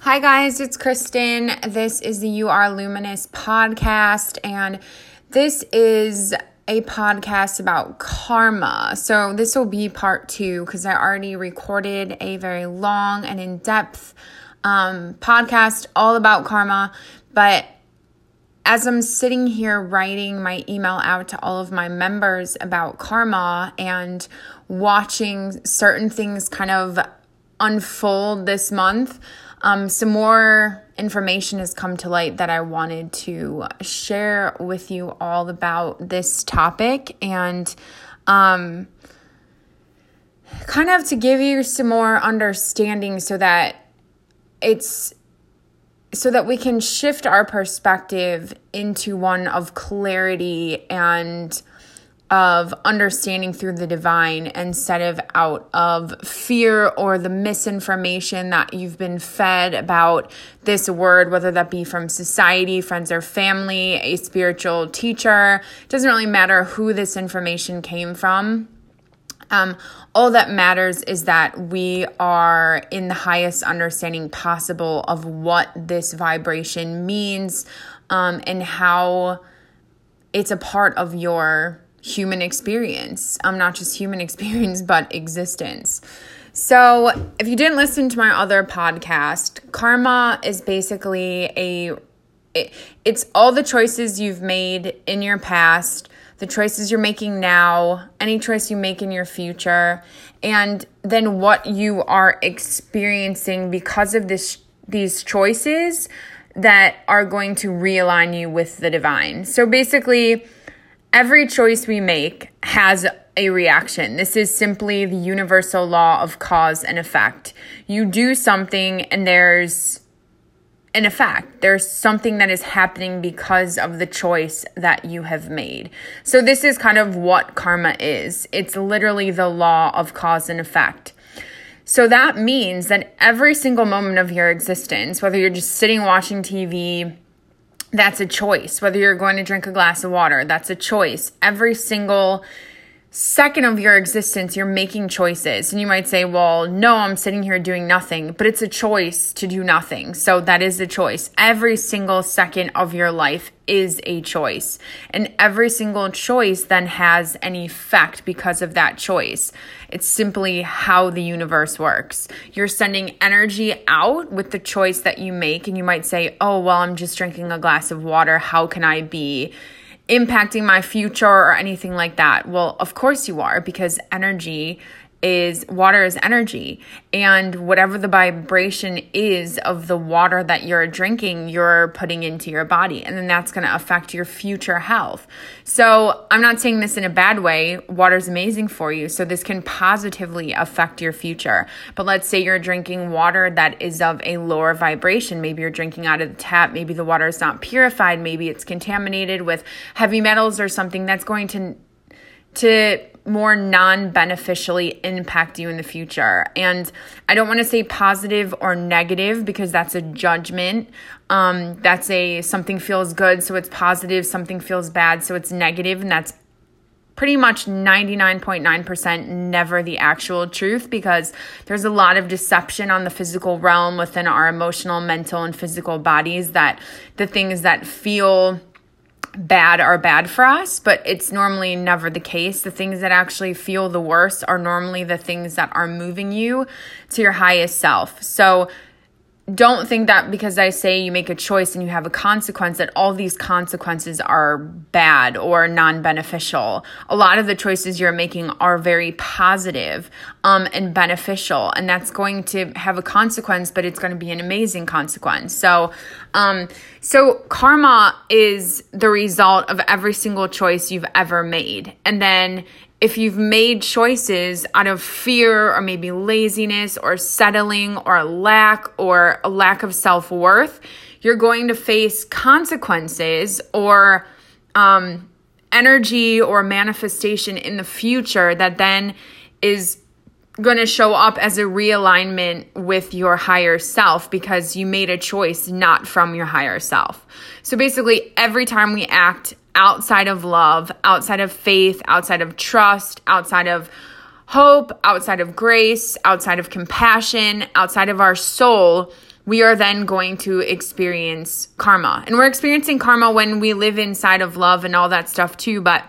Hi, guys, it's Kristen. This is the You Are Luminous podcast, and this is a podcast about karma. So, this will be part two because I already recorded a very long and in depth um, podcast all about karma. But as I'm sitting here writing my email out to all of my members about karma and watching certain things kind of unfold this month, um, some more information has come to light that I wanted to share with you all about this topic and um, kind of to give you some more understanding so that it's so that we can shift our perspective into one of clarity and of understanding through the divine instead of out of fear or the misinformation that you've been fed about this word, whether that be from society, friends, or family, a spiritual teacher. It doesn't really matter who this information came from. Um, all that matters is that we are in the highest understanding possible of what this vibration means um, and how it's a part of your human experience. I'm um, not just human experience, but existence. So, if you didn't listen to my other podcast, karma is basically a it, it's all the choices you've made in your past, the choices you're making now, any choice you make in your future, and then what you are experiencing because of this these choices that are going to realign you with the divine. So basically, Every choice we make has a reaction. This is simply the universal law of cause and effect. You do something and there's an effect. There's something that is happening because of the choice that you have made. So, this is kind of what karma is it's literally the law of cause and effect. So, that means that every single moment of your existence, whether you're just sitting watching TV, that's a choice. Whether you're going to drink a glass of water, that's a choice. Every single second of your existence, you're making choices. And you might say, well, no, I'm sitting here doing nothing, but it's a choice to do nothing. So that is a choice. Every single second of your life is a choice. And every single choice then has an effect because of that choice. It's simply how the universe works. You're sending energy out with the choice that you make. And you might say, oh, well, I'm just drinking a glass of water. How can I be? Impacting my future or anything like that. Well, of course you are because energy is water is energy. And whatever the vibration is of the water that you're drinking you're putting into your body. And then that's going to affect your future health. So i'm not saying this in a bad way. Water is amazing for you. So this can positively affect your future. But let's say you're drinking water that is of a lower vibration. Maybe you're drinking out of the tap. Maybe the water is not purified. Maybe it's contaminated with heavy metals or something that's going to to more non beneficially impact you in the future. And I don't want to say positive or negative because that's a judgment. Um, that's a something feels good, so it's positive, something feels bad, so it's negative, and that's pretty much 99.9% never the actual truth because there's a lot of deception on the physical realm within our emotional, mental, and physical bodies that the things that feel bad are bad for us, but it's normally never the case. The things that actually feel the worst are normally the things that are moving you to your highest self. So don't think that because I say you make a choice and you have a consequence, that all these consequences are bad or non beneficial. A lot of the choices you're making are very positive, um, and beneficial, and that's going to have a consequence, but it's going to be an amazing consequence. So, um, so karma is the result of every single choice you've ever made. And then if you've made choices out of fear or maybe laziness or settling or lack or a lack of self worth, you're going to face consequences or um, energy or manifestation in the future that then is going to show up as a realignment with your higher self because you made a choice not from your higher self. So basically, every time we act outside of love, outside of faith, outside of trust, outside of hope, outside of grace, outside of compassion, outside of our soul, we are then going to experience karma. And we're experiencing karma when we live inside of love and all that stuff too, but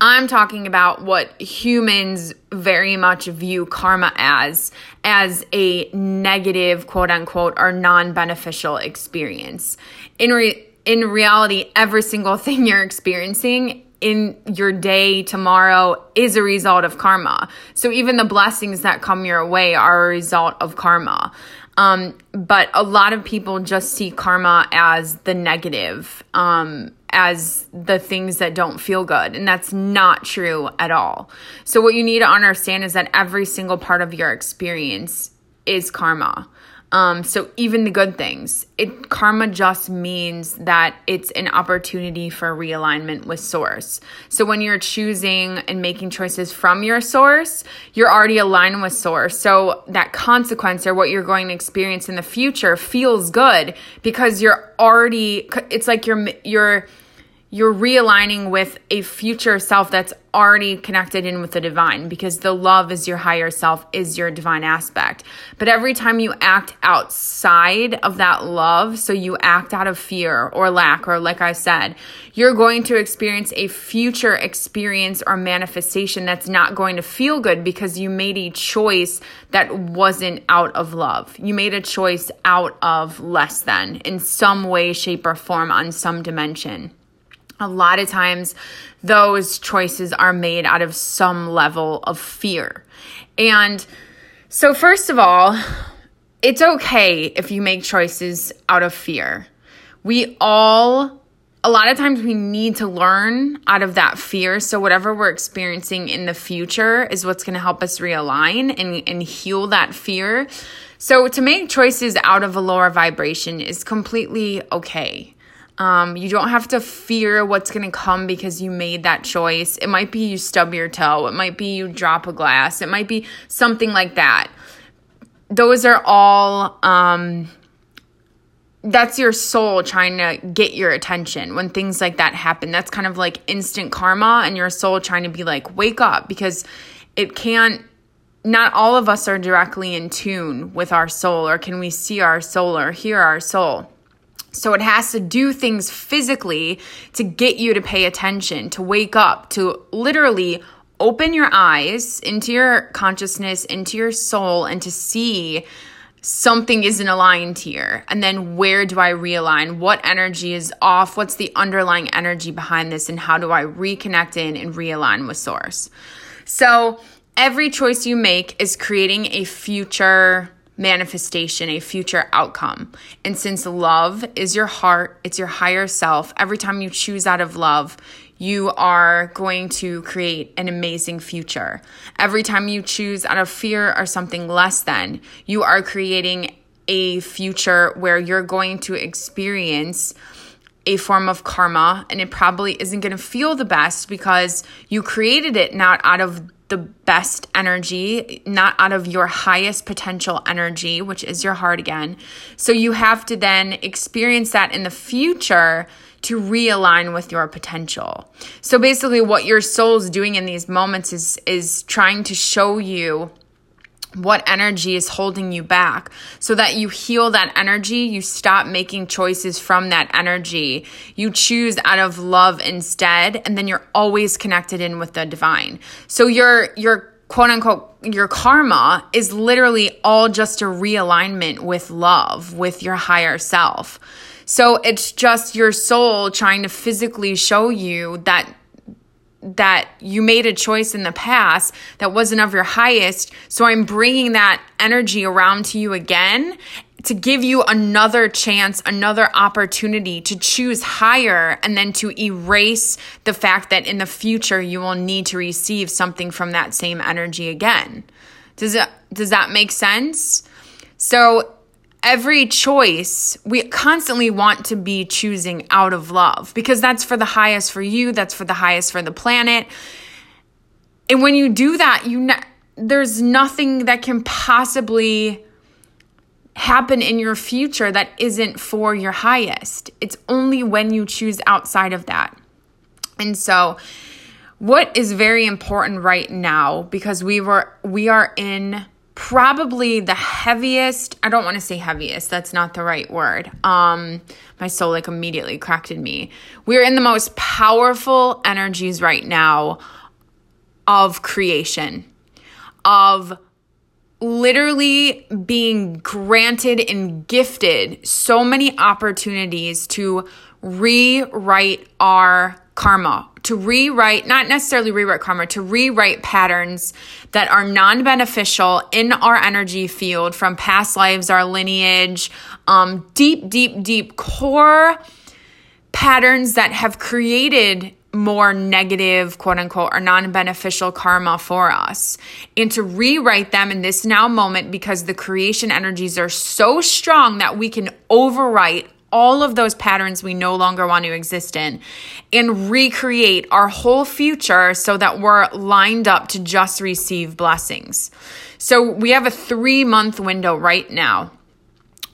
I'm talking about what humans very much view karma as as a negative quote unquote or non-beneficial experience. In re- in reality, every single thing you're experiencing in your day tomorrow is a result of karma. So even the blessings that come your way are a result of karma. Um, but a lot of people just see karma as the negative, um, as the things that don't feel good. And that's not true at all. So, what you need to understand is that every single part of your experience is karma. Um, so even the good things, it karma just means that it's an opportunity for realignment with source. So when you're choosing and making choices from your source, you're already aligned with source. So that consequence or what you're going to experience in the future feels good because you're already. It's like you're you're you're realigning with a future self that's already connected in with the divine because the love is your higher self, is your divine aspect. But every time you act outside of that love, so you act out of fear or lack, or like I said, you're going to experience a future experience or manifestation that's not going to feel good because you made a choice that wasn't out of love. You made a choice out of less than in some way, shape, or form on some dimension a lot of times those choices are made out of some level of fear. And so, first of all, it's okay if you make choices out of fear. We all, a lot of times, we need to learn out of that fear. So, whatever we're experiencing in the future is what's going to help us realign and, and heal that fear. So, to make choices out of a lower vibration is completely okay. Um, you don't have to fear what's going to come because you made that choice. It might be you stub your toe, it might be you drop a glass, it might be something like that. Those are all, um, that's your soul trying to get your attention when things like that happen. That's kind of like instant karma, and your soul trying to be like, wake up because it can't not all of us are directly in tune with our soul, or can we see our soul or hear our soul? So it has to do things physically to get you to pay attention, to wake up, to literally open your eyes into your consciousness, into your soul, and to see something isn't aligned here. And then where do I realign? What energy is off? What's the underlying energy behind this? And how do I reconnect in and realign with source? So every choice you make is creating a future manifestation, a future outcome. And since love is your heart, it's your higher self, every time you choose out of love, you are going to create an amazing future. Every time you choose out of fear or something less than, you are creating a future where you're going to experience a form of karma and it probably isn't going to feel the best because you created it not out of the best energy, not out of your highest potential energy, which is your heart again. So you have to then experience that in the future to realign with your potential. So basically what your soul's doing in these moments is is trying to show you what energy is holding you back. So that you heal that energy you stop making choices from that energy. You choose out of love instead and then you're always connected in with the divine. So your your quote unquote your karma is literally all just a realignment with love with your higher self. So it's just your soul trying to physically show you that that you made a choice in the past that wasn't of your highest. So I'm bringing that energy around to you again to give you another chance, another opportunity to choose higher and then to erase the fact that in the future you will need to receive something from that same energy again. Does it does that make sense? So every choice, we constantly want to be choosing out of love because that's for the highest for you, that's for the highest for the planet. And when you do that, you ne- there's nothing that can possibly happen in your future that isn't for your highest. It's only when you choose outside of that. And so what is very important right now because we were we are in probably the heaviest i don't want to say heaviest that's not the right word. Um my soul like immediately cracked in me. We're in the most powerful energies right now of creation of literally being granted and gifted so many opportunities to rewrite our karma to rewrite, not necessarily rewrite karma, to rewrite patterns that are non beneficial in our energy field from past lives, our lineage, um, deep, deep, deep core patterns that have created more negative, quote unquote, or non beneficial karma for us, and to rewrite them in this now moment because the creation energies are so strong that we can overwrite all of those patterns we no longer want to exist in and recreate our whole future so that we're lined up to just receive blessings. So we have a three month window right now.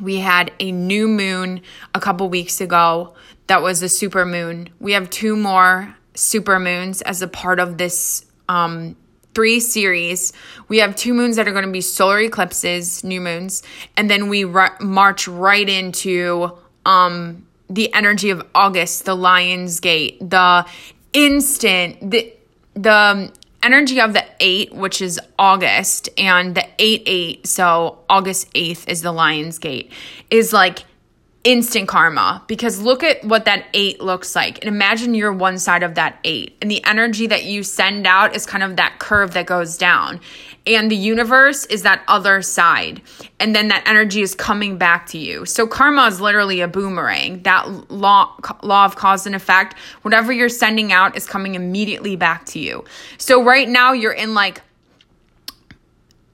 We had a new moon a couple weeks ago that was a super moon. We have two more super moons as a part of this um, three series. We have two moons that are going to be solar eclipses, new moons, and then we march right into um the energy of August, the Lion's Gate, the instant the the energy of the 8 which is August and the 8 8 so August 8th is the Lion's Gate is like instant karma. Because look at what that eight looks like and imagine you're one side of that eight and the energy that you send out is kind of that curve that goes down and the universe is that other side and then that energy is coming back to you. So karma is literally a boomerang. That law law of cause and effect whatever you're sending out is coming immediately back to you. So right now you're in like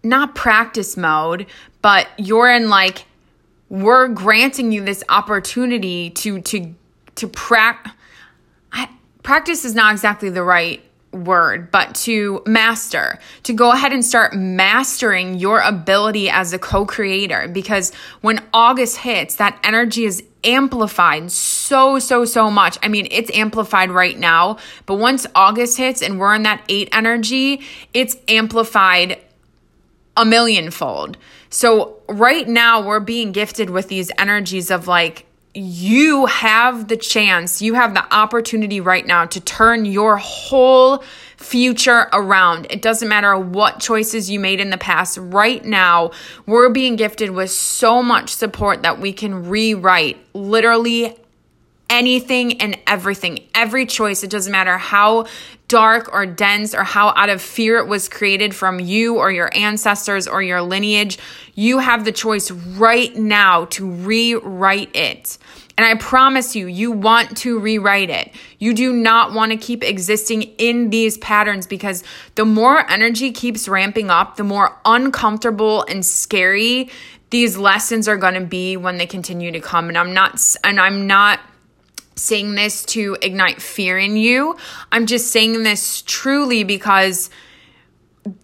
not practice mode but you're in like we're granting you this opportunity to to to practice practice is not exactly the right word, but to master, to go ahead and start mastering your ability as a co creator. Because when August hits, that energy is amplified so, so, so much. I mean, it's amplified right now, but once August hits and we're in that eight energy, it's amplified a millionfold. So right now we're being gifted with these energies of like you have the chance, you have the opportunity right now to turn your whole future around. It doesn't matter what choices you made in the past. Right now, we're being gifted with so much support that we can rewrite literally anything and everything. Every choice, it doesn't matter how dark or dense or how out of fear it was created from you or your ancestors or your lineage, you have the choice right now to rewrite it. And I promise you, you want to rewrite it. You do not want to keep existing in these patterns because the more energy keeps ramping up, the more uncomfortable and scary these lessons are going to be when they continue to come. And I'm not, and I'm not saying this to ignite fear in you. I'm just saying this truly because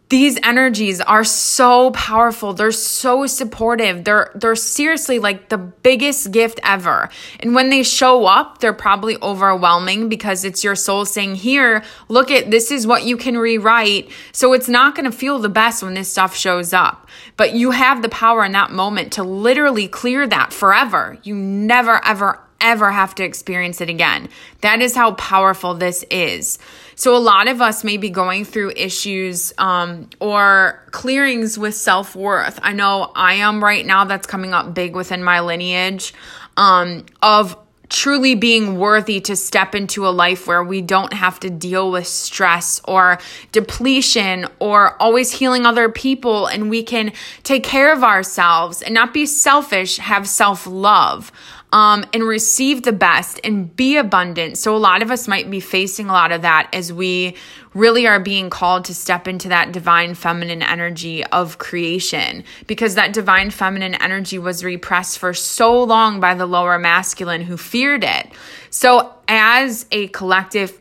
these energies are so powerful. They're so supportive. They're they're seriously like the biggest gift ever. And when they show up, they're probably overwhelming because it's your soul saying, "Here, look at this is what you can rewrite." So it's not going to feel the best when this stuff shows up. But you have the power in that moment to literally clear that forever. You never ever ever have to experience it again. That is how powerful this is. So, a lot of us may be going through issues um, or clearings with self worth. I know I am right now, that's coming up big within my lineage um, of truly being worthy to step into a life where we don't have to deal with stress or depletion or always healing other people and we can take care of ourselves and not be selfish, have self love um, and receive the best and be abundant. So, a lot of us might be facing a lot of that as we really are being called to step into that divine feminine energy of creation because that divine feminine energy was repressed for so long by the lower masculine who feared it. So, as a collective,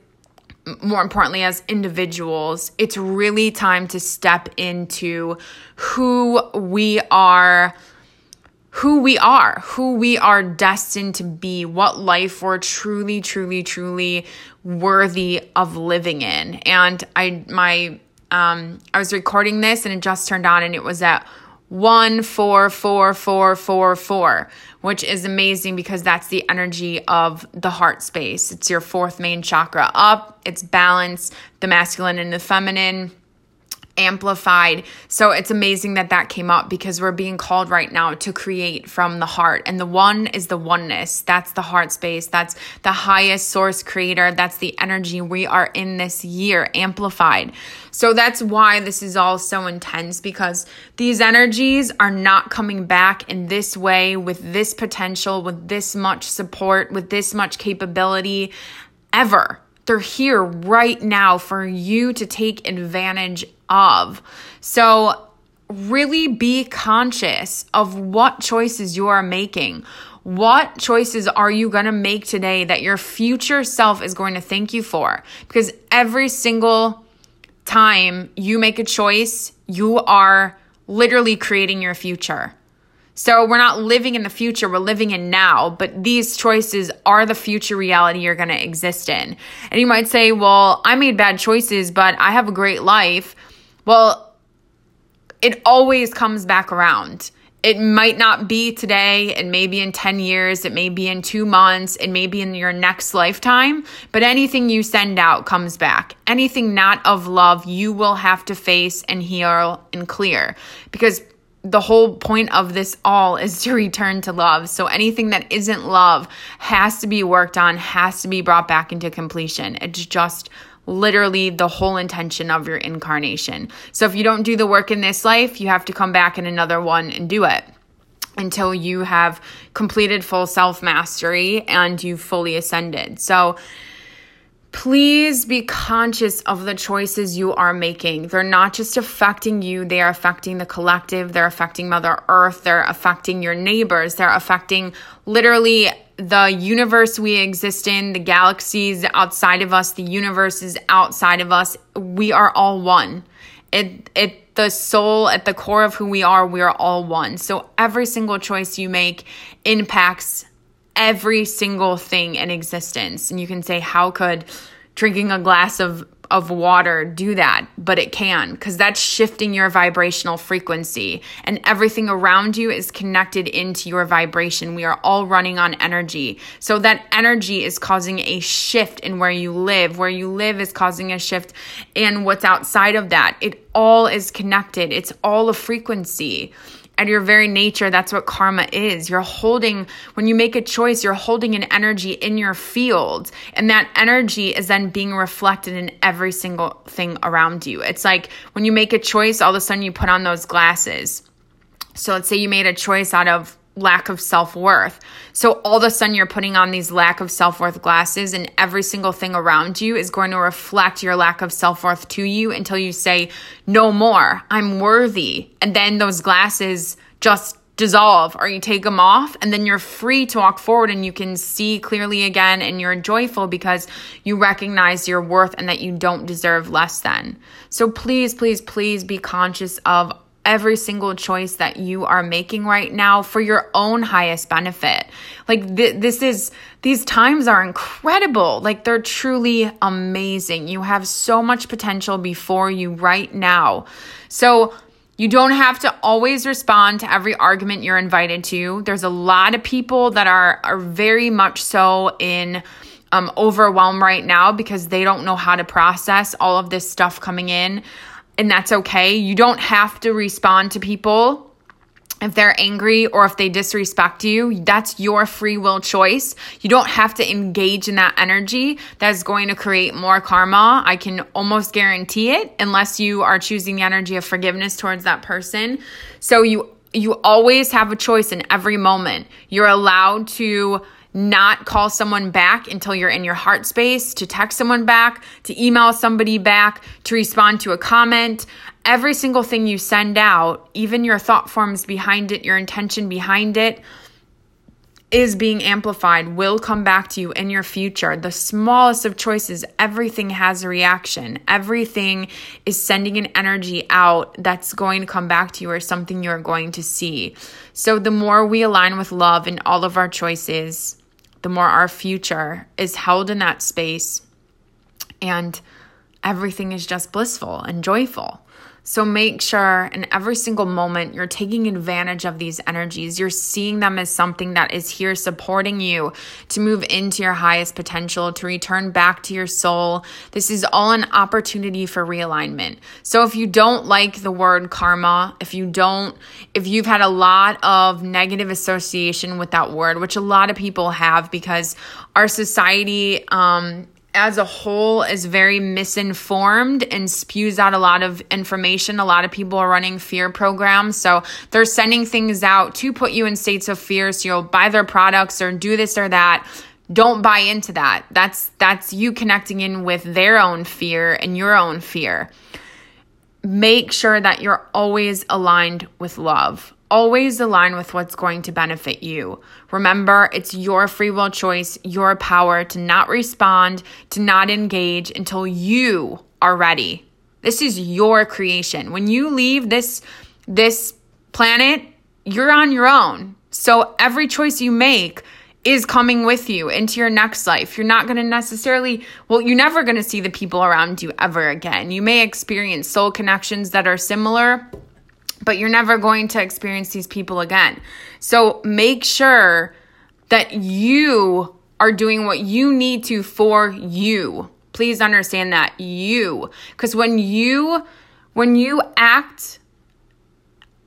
more importantly, as individuals, it's really time to step into who we are who we are, who we are destined to be, what life we're truly, truly, truly worthy of living in. And I, my Um, I was recording this and it just turned on and it was at one four four four four four, which is amazing because that's the energy of the heart space. It's your fourth main chakra up. It's balance, the masculine and the feminine amplified. So it's amazing that that came up because we're being called right now to create from the heart. And the one is the oneness. That's the heart space. That's the highest source creator. That's the energy we are in this year amplified. So that's why this is all so intense because these energies are not coming back in this way with this potential, with this much support, with this much capability ever. They're here right now for you to take advantage of. So, really be conscious of what choices you are making. What choices are you going to make today that your future self is going to thank you for? Because every single time you make a choice, you are literally creating your future. So we're not living in the future, we're living in now, but these choices are the future reality you're going to exist in. And you might say, well, I made bad choices, but I have a great life. Well, it always comes back around. It might not be today, it may be in 10 years, it may be in two months, it may be in your next lifetime, but anything you send out comes back. Anything not of love, you will have to face and heal and clear because the whole point of this all is to return to love. So anything that isn't love has to be worked on, has to be brought back into completion. It's just literally the whole intention of your incarnation. So if you don't do the work in this life, you have to come back in another one and do it until you have completed full self mastery and you've fully ascended. So please be conscious of the choices you are making. They're not just affecting you, they are affecting the collective, they're affecting Mother Earth, they're affecting your neighbors, they're affecting literally the universe we exist in, the galaxies outside of us, the universe is outside of us. We are all one. It it the soul at the core of who we are, we are all one. So every single choice you make impacts every single thing in existence. And you can say, how could drinking a glass of of water do that, but it can because that's shifting your vibrational frequency and everything around you is connected into your vibration. We are all running on energy. So that energy is causing a shift in where you live. Where you live is causing a shift in what's outside of that. It all is connected. It's all a frequency at your very nature, that's what karma is. You're holding, when you make a choice, you're holding an energy in your field. And that energy is then being reflected in every single thing around you. It's like when you make a choice, all of a sudden you put on those glasses. So let's say you made a choice out of lack of self worth. So all of a sudden, you're putting on these lack of self worth glasses, and every single thing around you is going to reflect your lack of self worth to you until you say, No more, I'm worthy. And then those glasses just dissolve or you take them off and then you're free to walk forward and you can see clearly again and you're joyful because you recognize your worth and that you don't deserve less than. So please, please, please be conscious of every single choice that you are making right now for your own highest benefit. Like th- this is these times are incredible. Like they're truly amazing. You have so much potential before you right now. So you don't have to always respond to every argument you're invited to. There's a lot of people that are are very much so in um, overwhelmed right now because they don't know how to process all of this stuff coming in and that's okay. You don't have to respond to people if they're angry or if they disrespect you, that's your free will choice. You don't have to engage in that energy that's going to create more karma. I can almost guarantee it unless you are choosing the energy of forgiveness towards that person. So you you always have a choice in every moment. You're allowed to not call someone back until you're in your heart space, to text someone back, to email somebody back, to respond to a comment. Every single thing you send out, even your thought forms behind it, your intention behind it, is being amplified, will come back to you in your future. The smallest of choices, everything has a reaction. Everything is sending an energy out that's going to come back to you or something you're going to see. So, the more we align with love in all of our choices, the more our future is held in that space. And everything is just blissful and joyful. So make sure in every single moment you're taking advantage of these energies. You're seeing them as something that is here supporting you to move into your highest potential, to return back to your soul. This is all an opportunity for realignment. So if you don't like the word karma, if you don't, if you've had a lot of negative association with that word, which a lot of people have because our society, um, as a whole is very misinformed and spews out a lot of information. A lot of people are running fear programs. So they're sending things out to put you in states of fear. So you'll buy their products or do this or that. Don't buy into that. That's that's you connecting in with their own fear and your own fear. Make sure that you're always aligned with love always align with what's going to benefit you. Remember, it's your free will choice, your power to not respond, to not engage until you are ready. This is your creation. When you leave this this planet, you're on your own. So every choice you make is coming with you into your next life. You're not going to necessarily, well, you're never going to see the people around you ever again. You may experience soul connections that are similar, but you're never going to experience these people again. So make sure that you are doing what you need to for you. Please understand that you cuz when you when you act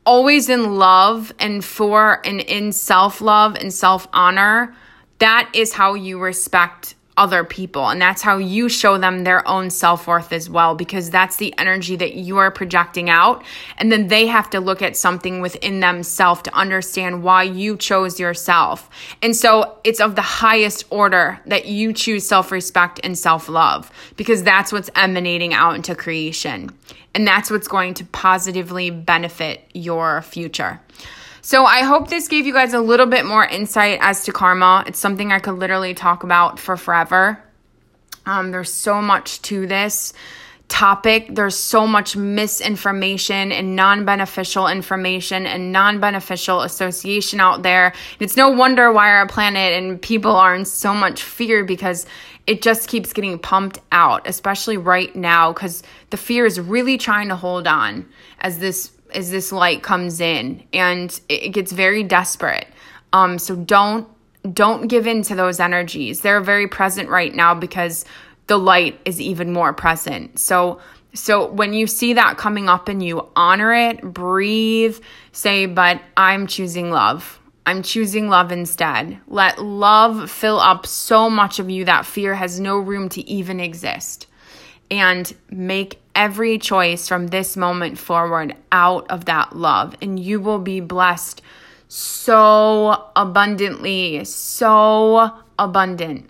always in love and for and in self-love and self-honor, that is how you respect other people. And that's how you show them their own self worth as well, because that's the energy that you are projecting out. And then they have to look at something within themselves to understand why you chose yourself. And so it's of the highest order that you choose self respect and self love, because that's what's emanating out into creation. And that's what's going to positively benefit your future. So I hope this gave you guys a little bit more insight as to karma. It's something I could literally talk about for forever. Um, there's so much to this topic. There's so much misinformation and non beneficial information and non beneficial association out there. It's no wonder why our planet and people are in so much fear because it just keeps getting pumped out, especially right now, because the fear is really trying to hold on as this as this light comes in and it gets very desperate. Um, so don't don't give in to those energies. They're very present right now because the light is even more present. So so when you see that coming up and you honor it, breathe, say, but I'm choosing love. I'm choosing love instead. Let love fill up so much of you that fear has no room to even exist. And make every choice from this moment forward out of that love, and you will be blessed so abundantly, so abundant.